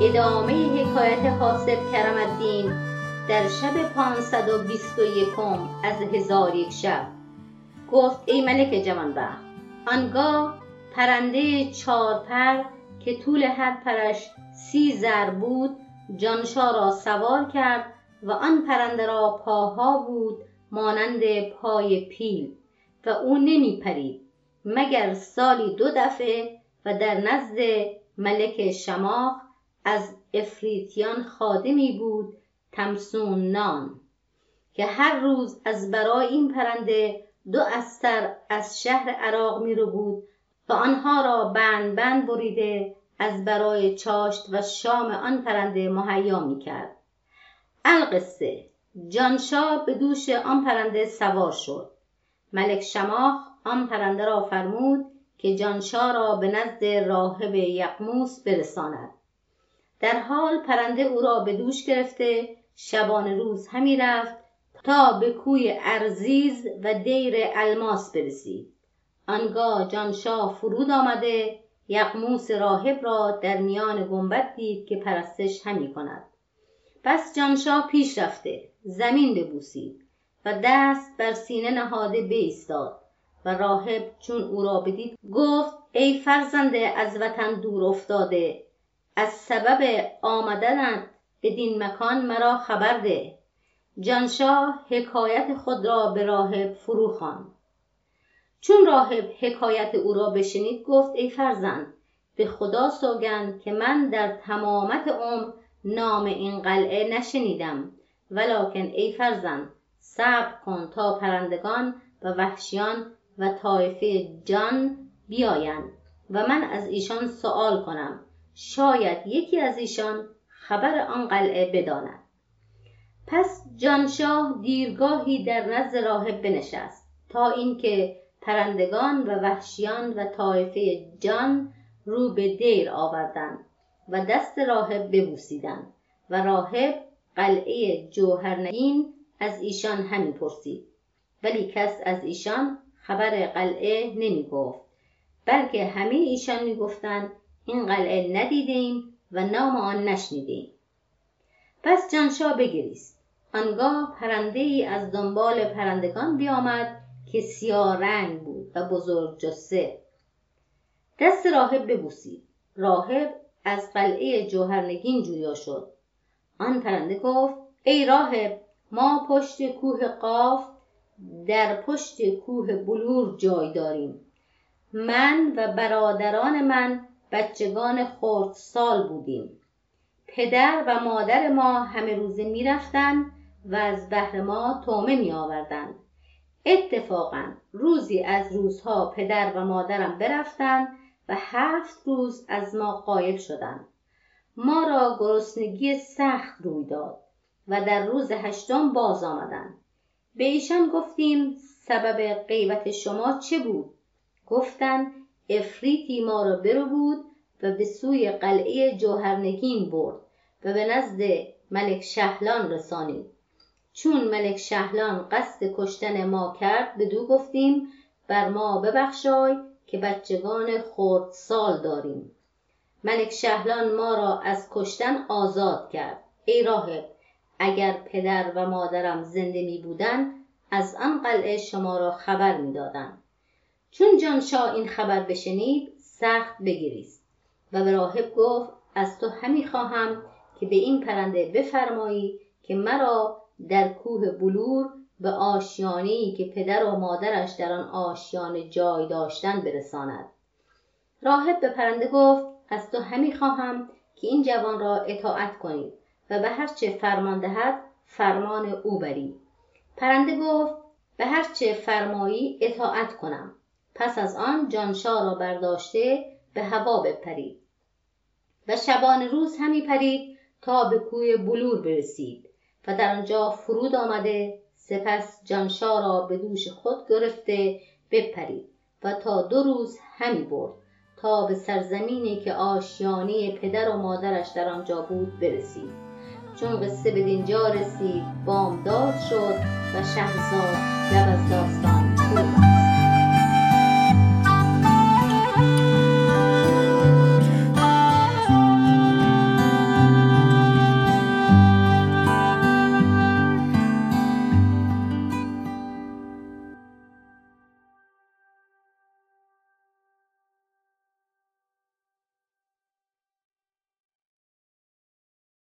ادامه حکایت حاسب کرم الدین در شب پانصد و بیست و یکم از هزار یک شب. گفت ای ملک جوانبخت آنگاه پرنده چارپر که طول هر پرش سی زر بود جانشا را سوار کرد و آن پرنده را پاها بود مانند پای پیل و او نمی پرید مگر سالی دو دفعه و در نزد ملک شماخ از افریتیان خادمی بود تمسون نان که هر روز از برای این پرنده دو استر از شهر عراق می بود و آنها را بند بند بریده از برای چاشت و شام آن پرنده مهیا می کرد القصه جانشاه به دوش آن پرنده سوار شد. ملک شماخ آن پرنده را فرمود که جانشاه را به نزد راهب یقموس برساند. در حال پرنده او را به دوش گرفته شبان روز همی رفت تا به کوی ارزیز و دیر الماس برسید. آنگاه جانشاه فرود آمده یقموس راهب را در میان گنبد دید که پرستش همی کند. پس جانشاه پیش رفته زمین ببوسید و دست بر سینه نهاده بایستاد و راهب چون او را بدید گفت ای فرزند از وطن دور افتاده از سبب آمدنت بدین مکان مرا خبر ده. جانشاه حکایت خود را به راهب فرو خواند. چون راهب حکایت او را بشنید گفت ای فرزند به خدا سوگند که من در تمامت عمر نام این قلعه نشنیدم. ولکن ای فرزند صبر کن تا پرندگان و وحشیان و طایفه جان بیایند و من از ایشان سؤال کنم. شاید یکی از ایشان خبر آن قلعه بداند. پس جانشاه دیرگاهی در نزد راهب بنشست تا اینکه پرندگان و وحشیان و طایفه جان رو به دیر آوردند و دست راهب ببوسیدند و راهب قلعه جوهرنگین از ایشان همی پرسید. ولی کس از ایشان خبر قلعه نمی گفت بلکه همه ایشان می گفتند این قلعه ندیدیم و نام آن نشنیدیم. پس جانشاه بگریست. آنگاه پرنده ای از دنبال پرندگان بیامد که سیاه رنگ بود و بزرگ جسه. دست راهب ببوسید. راهب از قلعه جوهرنگین جویا شد. آن پرنده گفت ای راهب ما پشت کوه قاف در پشت کوه بلور جای داریم. من و برادران من بچگان سال بودیم. پدر و مادر ما همه روزه می‌رفتند و از بهر ما تومه می آوردند اتفاقا روزی از روزها پدر و مادرم برفتند و هفت روز از ما غایب شدند ما را گرسنگی سخت روی داد و در روز هشتم باز آمدند به ایشان گفتیم سبب غیبت شما چه بود؟ گفتند افریتی ما را برو و به سوی قلعه جوهرنگین برد و به نزد ملک شهلان رسانید. چون ملک شهلان قصد کشتن ما کرد بدو گفتیم بر ما ببخشای که بچگان سال داریم. ملک شهلان ما را از کشتن آزاد کرد. ای راهب اگر پدر و مادرم زنده می بودن از آن قلعه شما را خبر می دادن. چون جانشاه این خبر بشنید سخت بگریست. و به راهب گفت از تو همی خواهم که به این پرنده بفرمایی که مرا در کوه بلور به آشیانهای که پدر و مادرش در آن آشیانه جای داشتن برساند. راهب به پرنده گفت از تو همی خواهم که این جوان را اطاعت کنی و به هر چه فرمان دهد فرمان او بری پرنده گفت به هر چه فرمایی اطاعت کنم. پس از آن جانشا را برداشته به هوا بپرید و شبان روز همی پرید تا به کوی بلور برسید و در آنجا فرود آمده سپس جانشا را به دوش خود گرفته بپرید و تا دو روز همی برد تا به سرزمینی که آشیانه پدر و مادرش در آنجا بود برسید. چون قصه به دینجا رسید بامداد شد و شهرزاد لب از داستان فرو